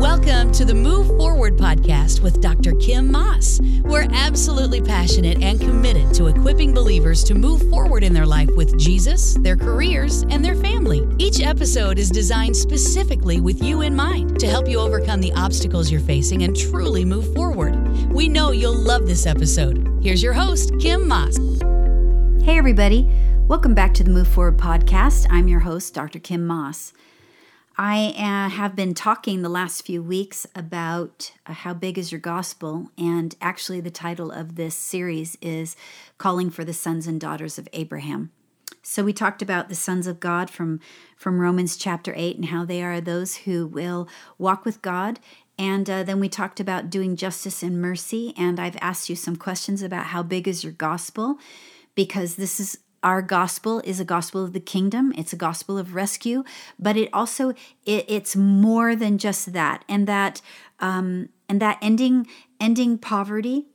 Welcome to the Move Forward podcast with Dr. Kim Maas. We're absolutely passionate and committed to equipping believers to move forward in their life with Jesus, their careers, and their family. Each episode is designed specifically with you in mind to help you overcome the obstacles you're facing and truly move forward. We know you'll love this episode. Here's your host, Kim Maas. Hey, everybody. Welcome back to the Move Forward podcast. I'm your host, Dr. Kim Maas. I uh, have been talking the last few weeks about uh, how big is your gospel, and actually, the title of this series is Calling for the Sons and Daughters of Abraham. So, we talked about the sons of God from, from Romans chapter 8 and how they are those who will walk with God. And uh, then we talked about doing justice and mercy. And I've asked you some questions about how big is your gospel, because this is our gospel is a gospel of the kingdom. It's a gospel of rescue but it also it, it's more than just that. And that um, and that ending ending poverty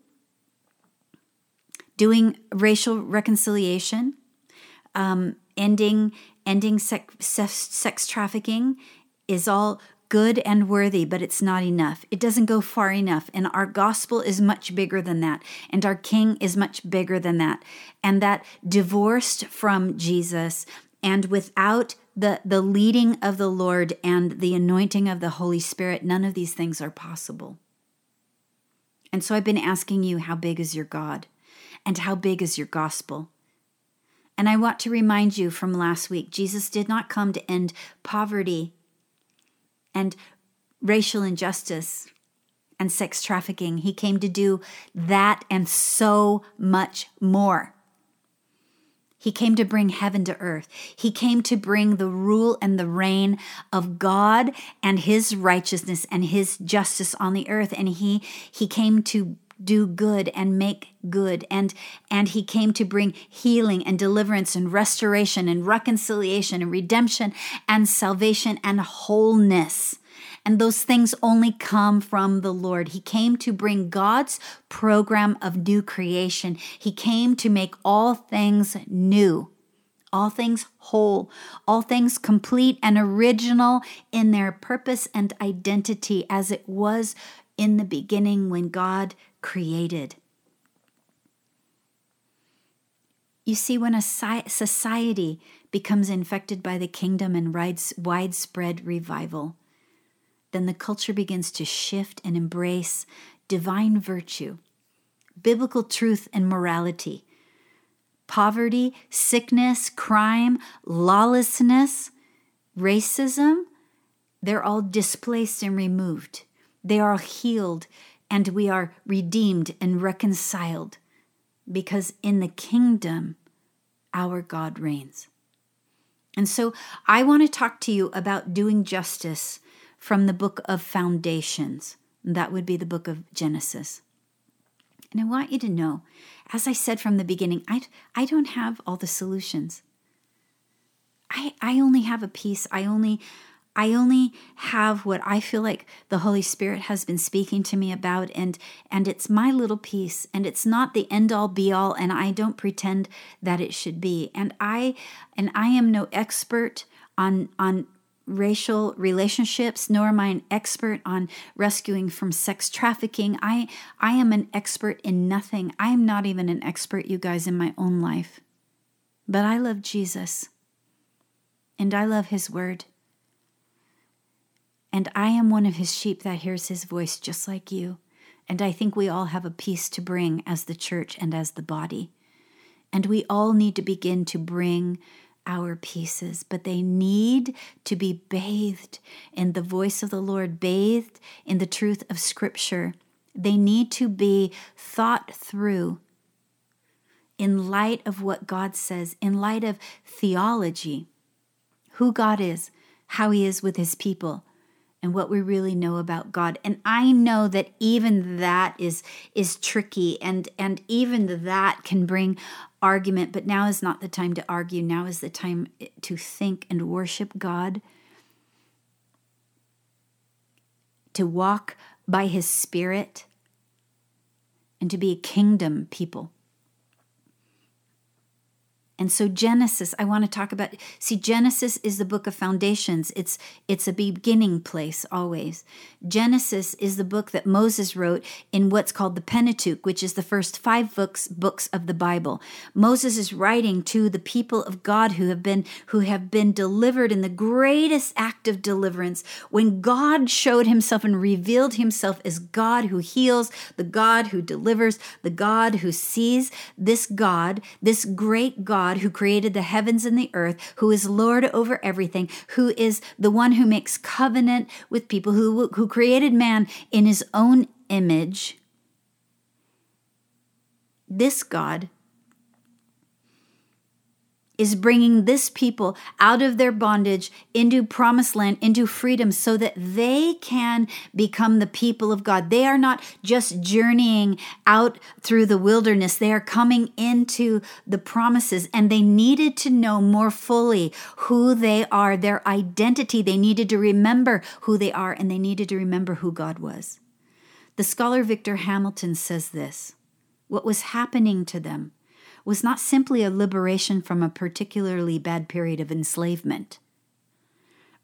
doing racial reconciliation um, ending ending sex, sex, sex trafficking is all good and worthy, but it's not enough. It doesn't go far enough. And our gospel is much bigger than that. And our king is much bigger than that. And that divorced from Jesus and without the, the leading of the Lord and the anointing of the Holy Spirit, none of these things are possible. And so I've been asking you, how big is your God? And how big is your gospel? And I want to remind you from last week Jesus did not come to end poverty and racial injustice and sex trafficking. He came to do that and so much more. He came to bring heaven to earth. He came to bring the rule and the reign of God and his righteousness and his justice on the earth. And he, he came to do good and make good and and he came to bring healing and deliverance and restoration and reconciliation and redemption and salvation and wholeness and those things only come from the Lord. He came to bring God's program of new creation. He came to make all things new, all things whole, all things complete and original in their purpose and identity as it was in the beginning when God created. You see, when a society becomes infected by the kingdom and rides widespread revival, then the culture begins to shift and embrace divine virtue, biblical truth and morality. Poverty, sickness, crime, lawlessness, racism, they're all displaced and removed. They are healed and we are redeemed and reconciled because in the kingdom, our God reigns. And so I want to talk to you about doing justice from the book of foundations. That would be the book of Genesis. And I want you to know, as I said from the beginning, I, I don't have all the solutions. I, I only have a piece. I only I only have what I feel like the Holy Spirit has been speaking to me about and and it's my little piece and it's not the end all be all and I don't pretend that it should be. And I and I am no expert on on racial relationships nor am I an expert on rescuing from sex trafficking. I I am an expert in nothing. I am not even an expert you guys in my own life. But I love Jesus. And I love his word. And I am one of his sheep that hears his voice just like you. And I think we all have a piece to bring as the church and as the body. And we all need to begin to bring our pieces, but they need to be bathed in the voice of the Lord, bathed in the truth of Scripture. They need to be thought through in light of what God says, in light of theology, who God is, how He is with His people, and what we really know about God. And I know that even that is is tricky and and even that can bring argument, but now is not the time to argue. Now is the time to think and worship God. To walk by his spirit and to be a kingdom people. And so Genesis, I want to talk about see Genesis is the book of foundations. It's it's a beginning place always. Genesis is the book that Moses wrote in what's called the Pentateuch, which is the first 5 books books of the Bible. Moses is writing to the people of God who have been who have been delivered in the greatest act of deliverance when God showed himself and revealed himself as God who heals, the God who delivers, the God who sees. This God, this great God God who created the heavens and the earth, who is Lord over everything, who is the one who makes covenant with people, who, who created man in his own image. This God is bringing this people out of their bondage into promised land, into freedom, so that they can become the people of God. They are not just journeying out through the wilderness, they are coming into the promises, and they needed to know more fully who they are, their identity. They needed to remember who they are, and they needed to remember who God was. The scholar Victor Hamilton says this what was happening to them was not simply a liberation from a particularly bad period of enslavement.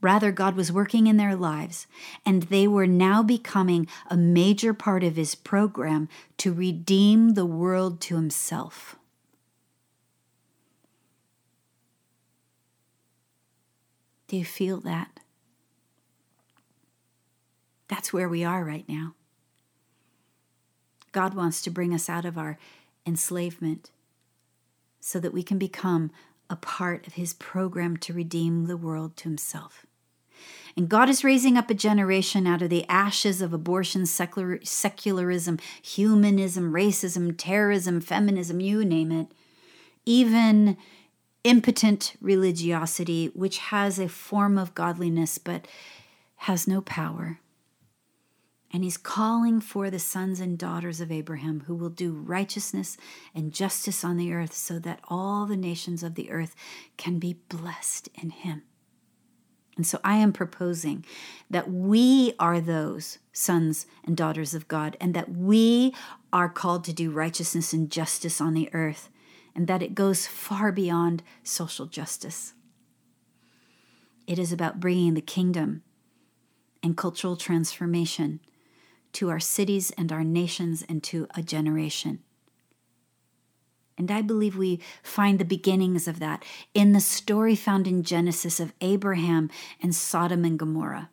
Rather, God was working in their lives, and they were now becoming a major part of His program to redeem the world to Himself. Do you feel that? That's where we are right now. God wants to bring us out of our enslavement so that we can become a part of his program to redeem the world to himself. And God is raising up a generation out of the ashes of abortion, secular, secularism, humanism, racism, terrorism, feminism, you name it, even impotent religiosity, which has a form of godliness but has no power. And he's calling for the sons and daughters of Abraham who will do righteousness and justice on the earth so that all the nations of the earth can be blessed in him. And so I am proposing that we are those sons and daughters of God and that we are called to do righteousness and justice on the earth and that it goes far beyond social justice. It is about bringing the kingdom and cultural transformation to our cities and our nations and to a generation. And I believe we find the beginnings of that in the story found in Genesis of Abraham and Sodom and Gomorrah.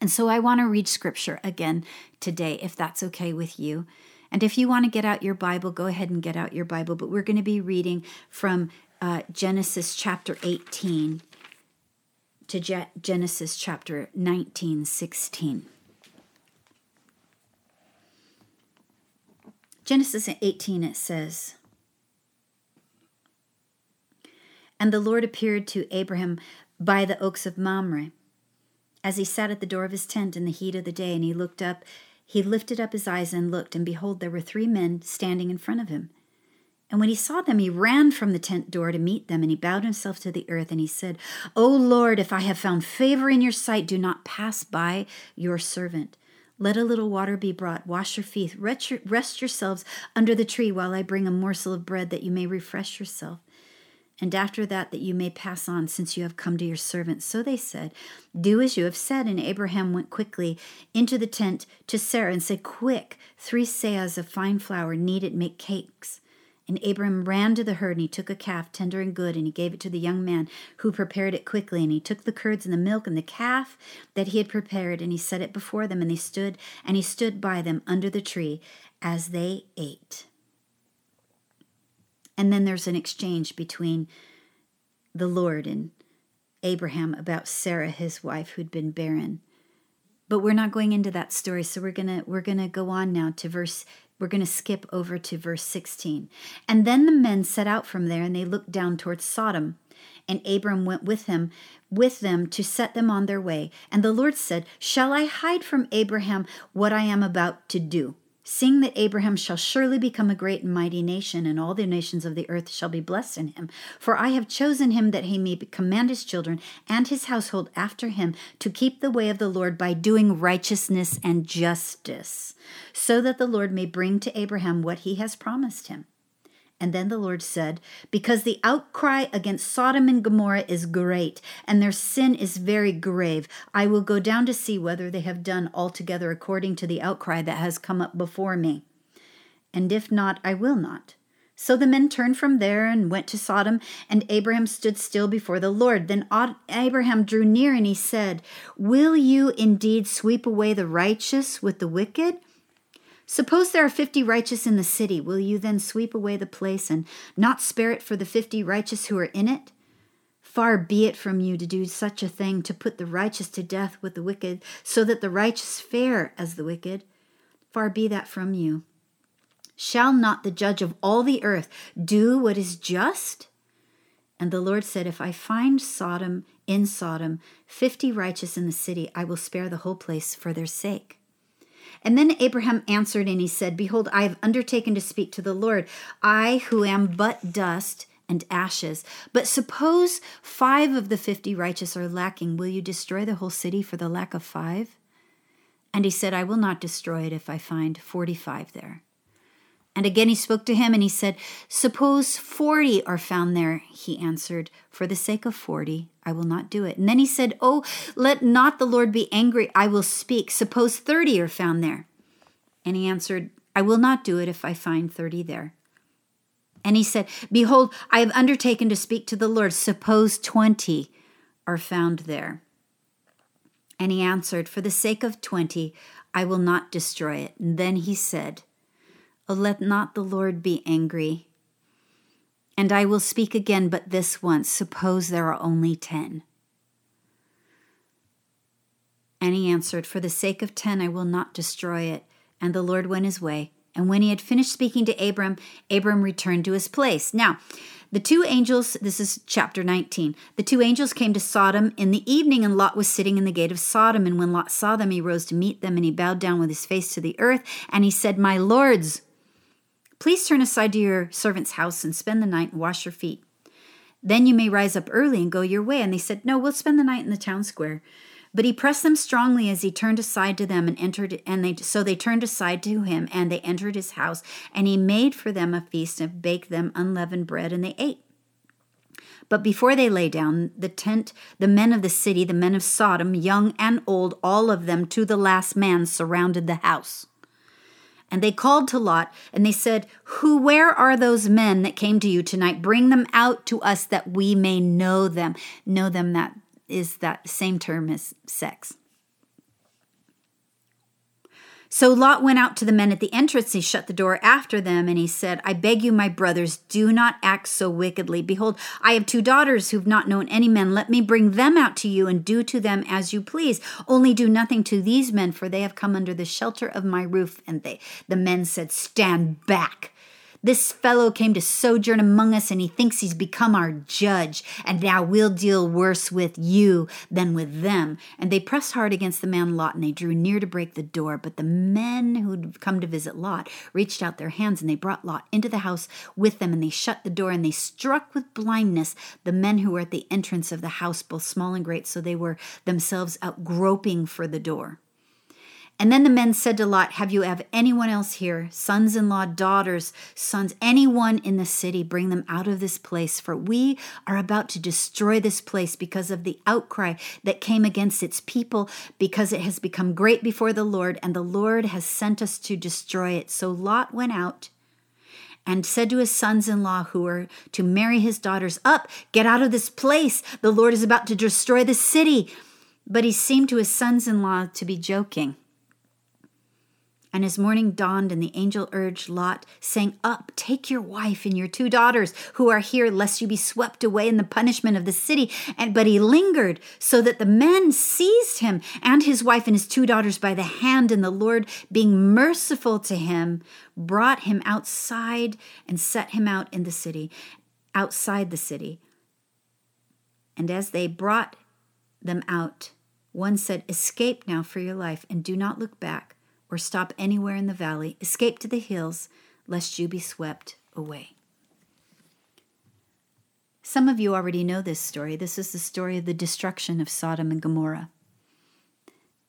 And so I want to read scripture again today, if that's okay with you. And if you want to get out your Bible, go ahead and get out your Bible. But we're going to be reading from uh, Genesis chapter 18 to Je- Genesis chapter 19, 16. Genesis 18, it says, And the Lord appeared to Abraham by the oaks of Mamre, as he sat at the door of his tent in the heat of the day, and he looked up, he lifted up his eyes and looked, and behold, there were three men standing in front of him. And when he saw them, he ran from the tent door to meet them, and he bowed himself to the earth, and he said, O Lord, if I have found favor in your sight, do not pass by your servant. Let a little water be brought. Wash your feet. Rest yourselves under the tree while I bring a morsel of bread that you may refresh yourself. And after that, that you may pass on, since you have come to your servant. So they said, Do as you have said. And Abraham went quickly into the tent to Sarah and said, Quick, three seahs of fine flour, knead it, make cakes. And Abram ran to the herd, and he took a calf, tender and good, and he gave it to the young man, who prepared it quickly. And he took the curds and the milk and the calf that he had prepared, and he set it before them, and they stood, and he stood by them under the tree as they ate. And then there's an exchange between the Lord and Abraham about Sarah, his wife, who'd been barren. But we're not going into that story, so we're gonna we're gonna go on now to verse we're going to skip over to verse 16. And then the men set out from there and they looked down towards Sodom. And Abram went with him with them to set them on their way. And the Lord said, Shall I hide from Abraham what I am about to do? Seeing that Abraham shall surely become a great and mighty nation, and all the nations of the earth shall be blessed in him. For I have chosen him that he may command his children and his household after him to keep the way of the Lord by doing righteousness and justice, so that the Lord may bring to Abraham what he has promised him. And then the Lord said, Because the outcry against Sodom and Gomorrah is great, and their sin is very grave, I will go down to see whether they have done altogether according to the outcry that has come up before me. And if not, I will not. So the men turned from there and went to Sodom, and Abraham stood still before the Lord. Then Abraham drew near and he said, Will you indeed sweep away the righteous with the wicked? Suppose there are fifty righteous in the city. Will you then sweep away the place and not spare it for the fifty righteous who are in it? Far be it from you to do such a thing, to put the righteous to death with the wicked, so that the righteous fare as the wicked. Far be that from you. Shall not the judge of all the earth do what is just? And the Lord said, If I find Sodom in Sodom, fifty righteous in the city, I will spare the whole place for their sake. And then Abraham answered and he said, Behold, I have undertaken to speak to the Lord, I who am but dust and ashes. But suppose five of the fifty righteous are lacking, will you destroy the whole city for the lack of five? And he said, I will not destroy it if I find forty five there. And again he spoke to him, and he said, Suppose forty are found there. He answered, For the sake of forty, I will not do it. And then he said, Oh, let not the Lord be angry, I will speak. Suppose thirty are found there. And he answered, I will not do it if I find thirty there. And he said, Behold, I have undertaken to speak to the Lord. Suppose twenty are found there. And he answered, For the sake of twenty, I will not destroy it. And then he said, Oh, let not the Lord be angry. And I will speak again, but this once. Suppose there are only ten. And he answered, For the sake of ten, I will not destroy it. And the Lord went his way. And when he had finished speaking to Abram, Abram returned to his place. Now, the two angels, this is chapter 19. The two angels came to Sodom in the evening, and Lot was sitting in the gate of Sodom. And when Lot saw them, he rose to meet them, and he bowed down with his face to the earth. And he said, My lords, Please turn aside to your servant's house and spend the night and wash your feet. Then you may rise up early and go your way. And they said, No, we'll spend the night in the town square. But he pressed them strongly as he turned aside to them and entered, and they so they turned aside to him, and they entered his house, and he made for them a feast and baked them unleavened bread, and they ate. But before they lay down, the tent, the men of the city, the men of Sodom, young and old, all of them to the last man, surrounded the house. And they called to Lot, and they said, Who, where are those men that came to you tonight? Bring them out to us that we may know them. Know them, that is that same term as sex. So Lot went out to the men at the entrance. He shut the door after them, and he said, I beg you, my brothers, do not act so wickedly. Behold, I have two daughters who've not known any men. Let me bring them out to you and do to them as you please. Only do nothing to these men, for they have come under the shelter of my roof. And they, the men said, Stand back. This fellow came to sojourn among us, and he thinks he's become our judge. And now we'll deal worse with you than with them. And they pressed hard against the man Lot, and they drew near to break the door. But the men who'd come to visit Lot reached out their hands, and they brought Lot into the house with them, and they shut the door, and they struck with blindness the men who were at the entrance of the house, both small and great, so they were themselves out groping for the door. And then the men said to Lot, Have you have anyone else here, sons in law, daughters, sons, anyone in the city? Bring them out of this place, for we are about to destroy this place because of the outcry that came against its people, because it has become great before the Lord, and the Lord has sent us to destroy it. So Lot went out and said to his sons in law who were to marry his daughters, Up, get out of this place. The Lord is about to destroy the city. But he seemed to his sons in law to be joking. And as morning dawned, and the angel urged Lot, saying, Up, take your wife and your two daughters who are here, lest you be swept away in the punishment of the city. And but he lingered, so that the men seized him and his wife and his two daughters by the hand, and the Lord, being merciful to him, brought him outside and set him out in the city, outside the city. And as they brought them out, one said, Escape now for your life, and do not look back or stop anywhere in the valley. Escape to the hills, lest you be swept away. Some of you already know this story. This is the story of the destruction of Sodom and Gomorrah.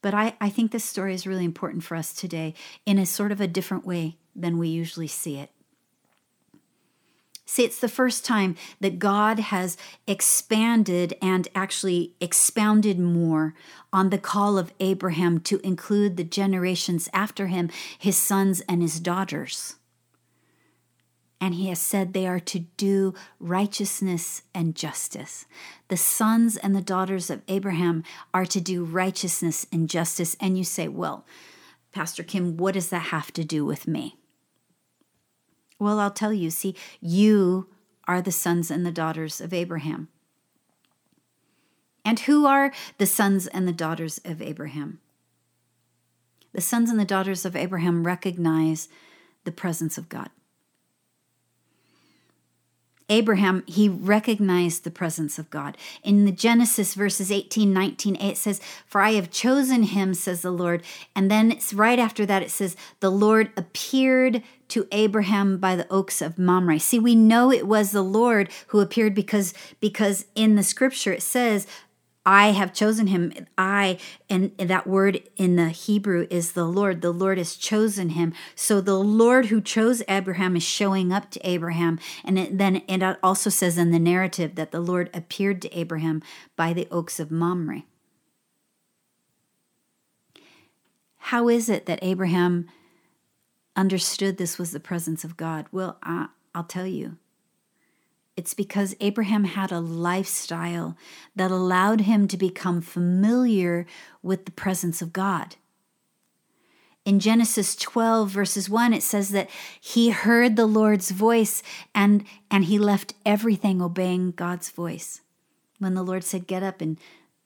But I, I think this story is really important for us today in a sort of a different way than we usually see it. See, it's the first time that God has expanded and actually expounded more on the call of Abraham to include the generations after him, his sons and his daughters. And he has said they are to do righteousness and justice. The sons and the daughters of Abraham are to do righteousness and justice. And you say, well, Pastor Kim, what does that have to do with me? Well, I'll tell you, see, you are the sons and the daughters of Abraham. And who are the sons and the daughters of Abraham? The sons and the daughters of Abraham recognize the presence of God. Abraham, he recognized the presence of God. In the Genesis verses 18, 19, it says, For I have chosen him, says the Lord. And then it's right after that, it says, The Lord appeared to Abraham by the oaks of Mamre. See, we know it was the Lord who appeared because, because in the scripture it says, I have chosen him. I, and that word in the Hebrew is the Lord. The Lord has chosen him. So the Lord who chose Abraham is showing up to Abraham. And it, then it also says in the narrative that the Lord appeared to Abraham by the oaks of Mamre. How is it that Abraham understood this was the presence of God? Well, I, I'll tell you. It's because Abraham had a lifestyle that allowed him to become familiar with the presence of God. In Genesis 12, verses 1, it says that he heard the Lord's voice and, and he left everything obeying God's voice. When the Lord said, Get up and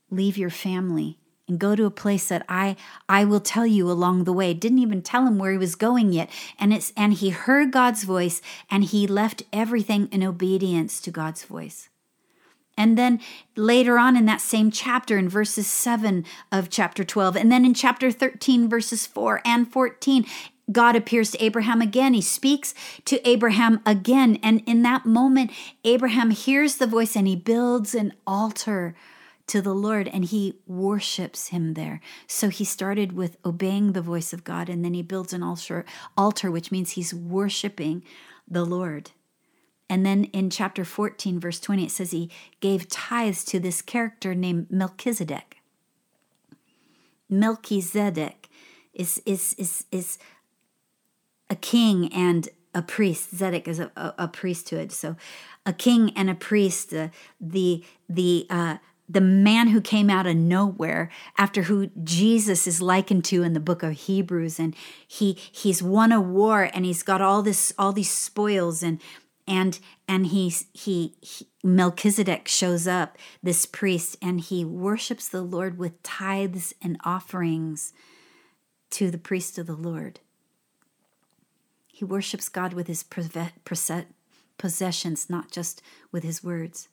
leave your family and go to a place that I I will tell you along the way. Didn't even tell him where he was going yet. And it's and he heard God's voice and he left everything in obedience to God's voice. And then later on in that same chapter, in verses 7 of chapter 12, and then in chapter 13, verses 4 and 14, God appears to Abraham again. He speaks to Abraham again. And in that moment, Abraham hears the voice and he builds an altar to the Lord and he worships him there. So he started with obeying the voice of God and then he builds an altar, altar which means he's worshiping the Lord. And then in chapter 14, verse 20, it says he gave tithes to this character named Melchizedek. Melchizedek is, is, is, is a king and a priest. Zedek is a, a, a priesthood. So a king and a priest, uh, the, the, uh, the man who came out of nowhere after who Jesus is likened to in the book of Hebrews. And he he's won a war and he's got all this all these spoils. And and and he's he, he Melchizedek shows up this priest and he worships the Lord with tithes and offerings to the priest of the Lord. He worships God with his possessions not just with his words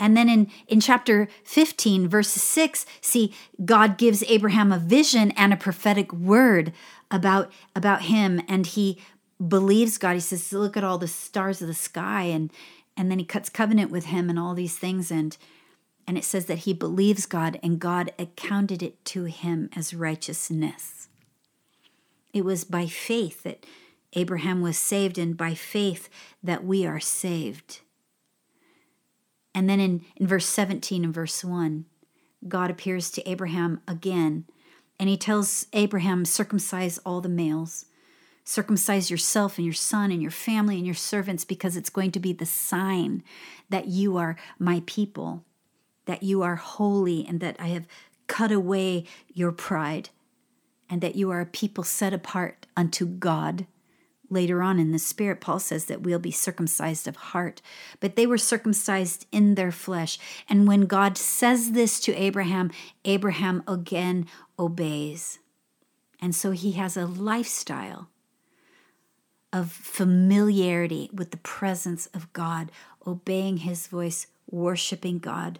and then in, in chapter 15, verse 6, see, God gives Abraham a vision and a prophetic word about, about him. And he believes God. He says, Look at all the stars of the sky. And, and then he cuts covenant with him and all these things. And, and it says that he believes God and God accounted it to him as righteousness. It was by faith that Abraham was saved, and by faith that we are saved. And then in, in verse 17 and verse 1, God appears to Abraham again, and he tells Abraham, circumcise all the males. Circumcise yourself and your son and your family and your servants because it's going to be the sign that you are my people, that you are holy, and that I have cut away your pride, and that you are a people set apart unto God. Later on in the Spirit, Paul says that we'll be circumcised of heart, but they were circumcised in their flesh. And when God says this to Abraham, Abraham again obeys. And so he has a lifestyle of familiarity with the presence of God, obeying his voice, worshiping God,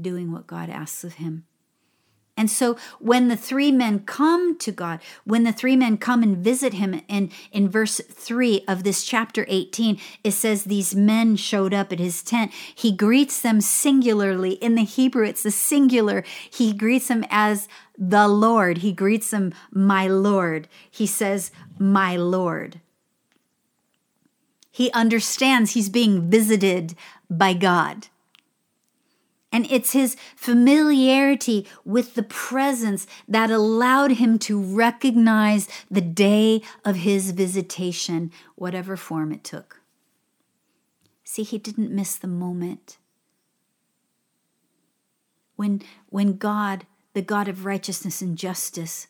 doing what God asks of him. And so when the three men come to God, when the three men come and visit him, and in verse 3 of this chapter 18, it says these men showed up at his tent. He greets them singularly. In the Hebrew, it's the singular. He greets them as the Lord. He greets them, my Lord. He says, my Lord. He understands he's being visited by God. And it's his familiarity with the presence that allowed him to recognize the day of his visitation, whatever form it took. See, he didn't miss the moment. When, when God, the God of righteousness and justice,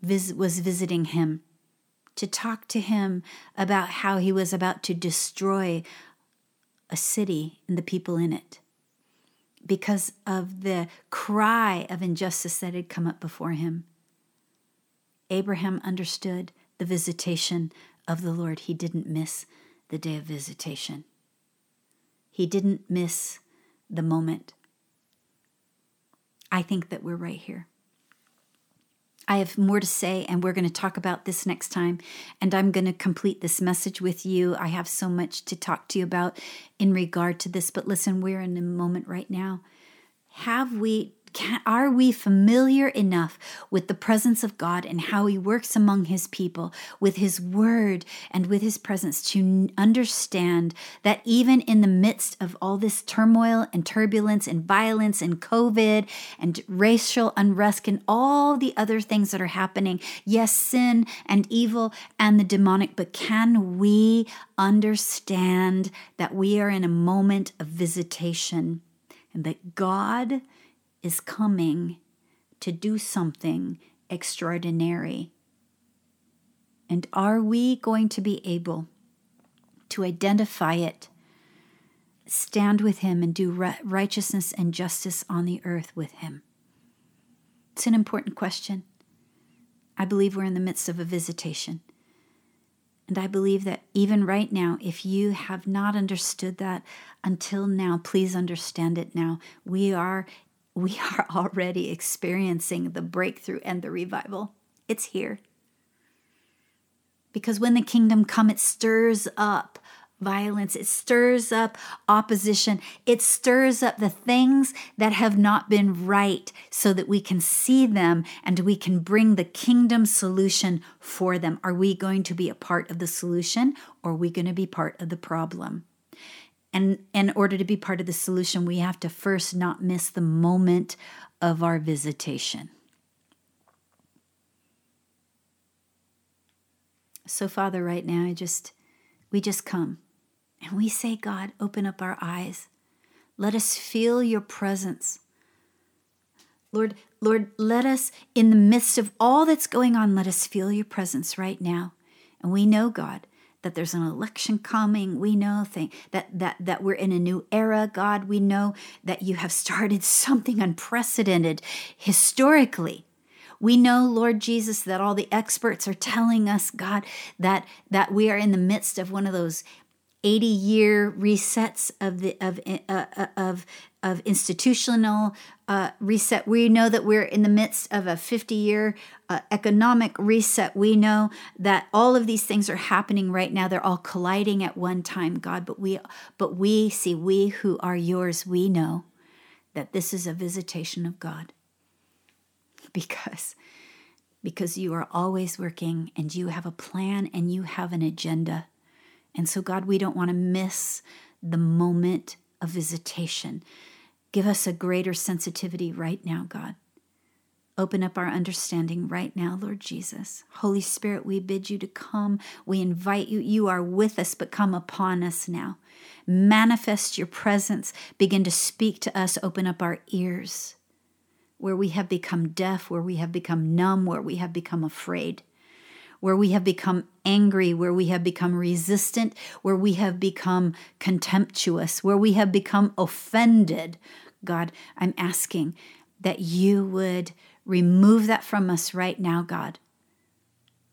vis- was visiting him, to talk to him about how he was about to destroy a city and the people in it because of the cry of injustice that had come up before him. Abraham understood the visitation of the Lord. He didn't miss the day of visitation, he didn't miss the moment. I think that we're right here. I have more to say, and we're going to talk about this next time. And I'm going to complete this message with you. I have so much to talk to you about in regard to this. But listen, we're in a moment right now. Have we can, are we familiar enough with the presence of God and how He works among His people with His word and with His presence to understand that even in the midst of all this turmoil and turbulence and violence and COVID and racial unrest and all the other things that are happening, yes, sin and evil and the demonic, but can we understand that we are in a moment of visitation and that God is coming to do something extraordinary. And are we going to be able to identify it, stand with Him, and do righteousness and justice on the earth with Him? It's an important question. I believe we're in the midst of a visitation. And I believe that even right now, if you have not understood that until now, please understand it now. We are we are already experiencing the breakthrough and the revival. It's here. Because when the kingdom come, it stirs up violence, it stirs up opposition, it stirs up the things that have not been right so that we can see them and we can bring the kingdom solution for them. Are we going to be a part of the solution or are we going to be part of the problem? And in order to be part of the solution, we have to first not miss the moment of our visitation. So, Father, right now, I just, we just come and we say, God, open up our eyes. Let us feel your presence. Lord, Lord, let us, in the midst of all that's going on, let us feel your presence right now. And we know, God, that there's an election coming. We know thing, that, that, that we're in a new era, God. We know that you have started something unprecedented historically. We know, Lord Jesus, that all the experts are telling us, God, that, that we are in the midst of one of those 80 year resets of the of uh, uh, of of institutional uh, reset. We know that we're in the midst of a 50 year uh, economic reset. We know that all of these things are happening right now. They're all colliding at one time, God. But we but we see we who are yours. We know that this is a visitation of God because because you are always working and you have a plan and you have an agenda and so, God, we don't want to miss the moment of visitation. Give us a greater sensitivity right now, God. Open up our understanding right now, Lord Jesus. Holy Spirit, we bid you to come. We invite you. You are with us, but come upon us now. Manifest your presence. Begin to speak to us. Open up our ears where we have become deaf, where we have become numb, where we have become afraid where we have become angry, where we have become resistant, where we have become contemptuous, where we have become offended. God, I'm asking that you would remove that from us right now, God,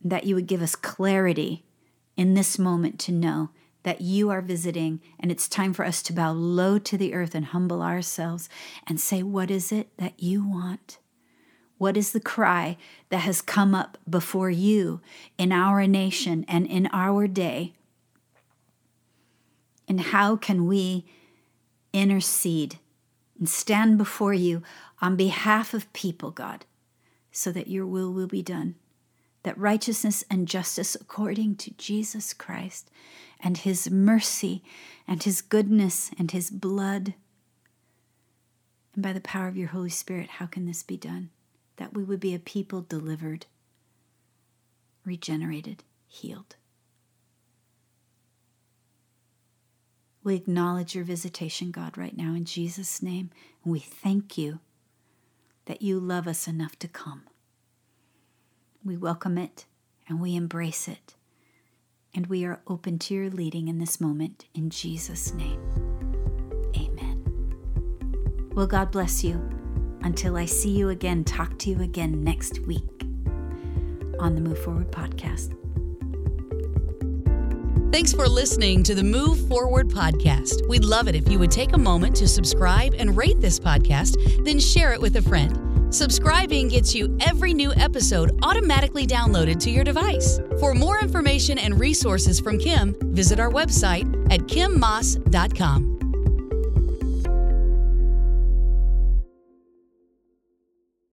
that you would give us clarity in this moment to know that you are visiting and it's time for us to bow low to the earth and humble ourselves and say, What is it that you want? What is the cry that has come up before you in our nation and in our day? And how can we intercede and stand before you on behalf of people, God, so that your will will be done? that righteousness and justice according to Jesus Christ and his mercy and his goodness and his blood. And by the power of your Holy Spirit, how can this be done? That we would be a people delivered, regenerated, healed. We acknowledge your visitation, God, right now in Jesus' name. And we thank you that you love us enough to come. We welcome it and we embrace it. And we are open to your leading in this moment in Jesus' name. Amen. Well, God bless you. Until I see you again, talk to you again next week on the Move Forward podcast. Thanks for listening to the Move Forward podcast. We'd love it if you would take a moment to subscribe and rate this podcast, then share it with a friend. Subscribing gets you every new episode automatically downloaded to your device. For more information and resources from Kim, visit our website at kimmaas.com.